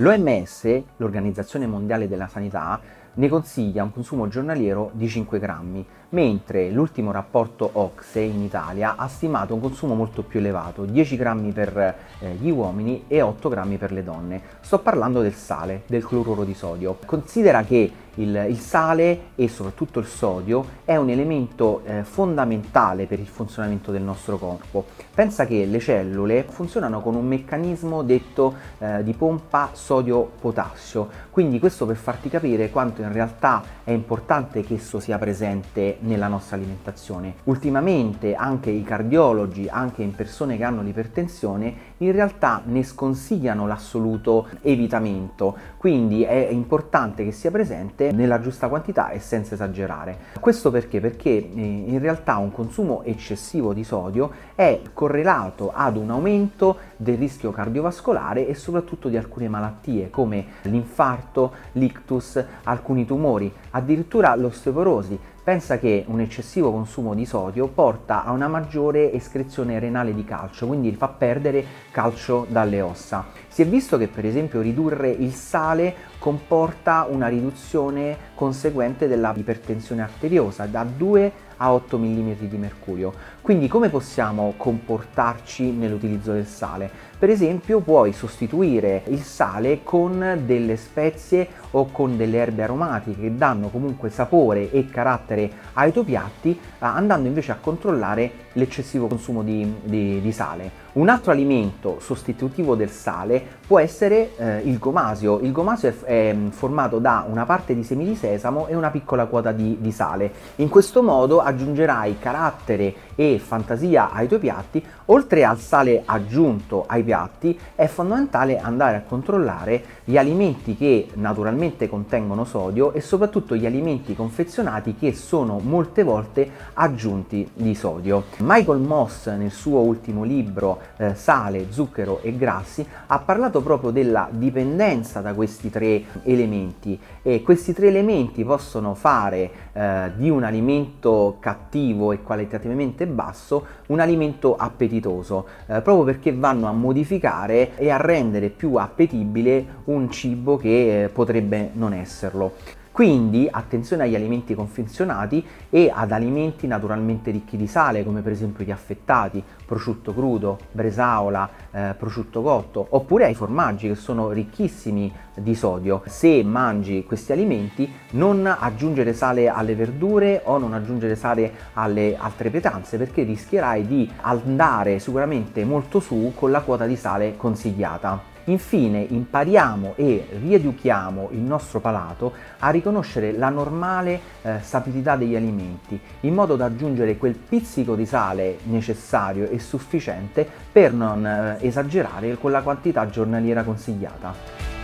L'OMS, l'Organizzazione Mondiale della Sanità, ne consiglia un consumo giornaliero di 5 grammi, mentre l'ultimo rapporto OXE in Italia ha stimato un consumo molto più elevato, 10 grammi per eh, gli uomini e 8 grammi per le donne. Sto parlando del sale, del cloruro di sodio. Considera che il, il sale e soprattutto il sodio è un elemento eh, fondamentale per il funzionamento del nostro corpo. Pensa che le cellule funzionano con un meccanismo detto eh, di pompa sodio-potassio, quindi questo per farti capire quanto in realtà è importante che esso sia presente nella nostra alimentazione. Ultimamente anche i cardiologi, anche in persone che hanno l'ipertensione, in realtà ne sconsigliano l'assoluto evitamento, quindi è importante che sia presente nella giusta quantità e senza esagerare. Questo perché? Perché eh, in realtà un consumo eccessivo di sodio è correlato ad un aumento del rischio cardiovascolare e soprattutto di alcune malattie come l'infarto, l'ictus, alcuni tumori, addirittura l'osteoporosi. Pensa che un eccessivo consumo di sodio porta a una maggiore escrezione renale di calcio, quindi fa perdere calcio dalle ossa. Si è visto che per esempio ridurre il sale comporta una riduzione conseguente della ipertensione arteriosa da 2 a 8 mm di mercurio. Quindi come possiamo comportarci nell'utilizzo del sale? Per esempio puoi sostituire il sale con delle spezie o con delle erbe aromatiche che danno comunque sapore e carattere ai tuoi piatti eh, andando invece a controllare l'eccessivo consumo di, di, di sale. Un altro alimento sostitutivo del sale può essere eh, il gomasio. Il gomasio è, è, formato da una parte di semi di sesamo e una piccola quota di, di sale. In questo modo aggiungerai carattere e fantasia ai tuoi piatti, oltre al sale aggiunto ai piatti, è fondamentale andare a controllare gli alimenti che naturalmente contengono sodio e soprattutto gli alimenti confezionati che sono molte volte aggiunti di sodio. Michael Moss nel suo ultimo libro eh, Sale, zucchero e grassi ha parlato proprio della dipendenza da questi tre elementi e questi tre elementi possono fare eh, di un alimento cattivo e qualitativamente basso un alimento appetitoso, eh, proprio perché vanno a modificare e a rendere più appetibile un cibo che eh, potrebbe non esserlo. Quindi attenzione agli alimenti confezionati e ad alimenti naturalmente ricchi di sale, come per esempio gli affettati, prosciutto crudo, bresaola, eh, prosciutto cotto, oppure ai formaggi che sono ricchissimi di sodio. Se mangi questi alimenti, non aggiungere sale alle verdure o non aggiungere sale alle altre pietanze, perché rischierai di andare sicuramente molto su con la quota di sale consigliata. Infine impariamo e rieduchiamo il nostro palato a riconoscere la normale eh, sapidità degli alimenti, in modo da aggiungere quel pizzico di sale necessario e sufficiente per non eh, esagerare con la quantità giornaliera consigliata.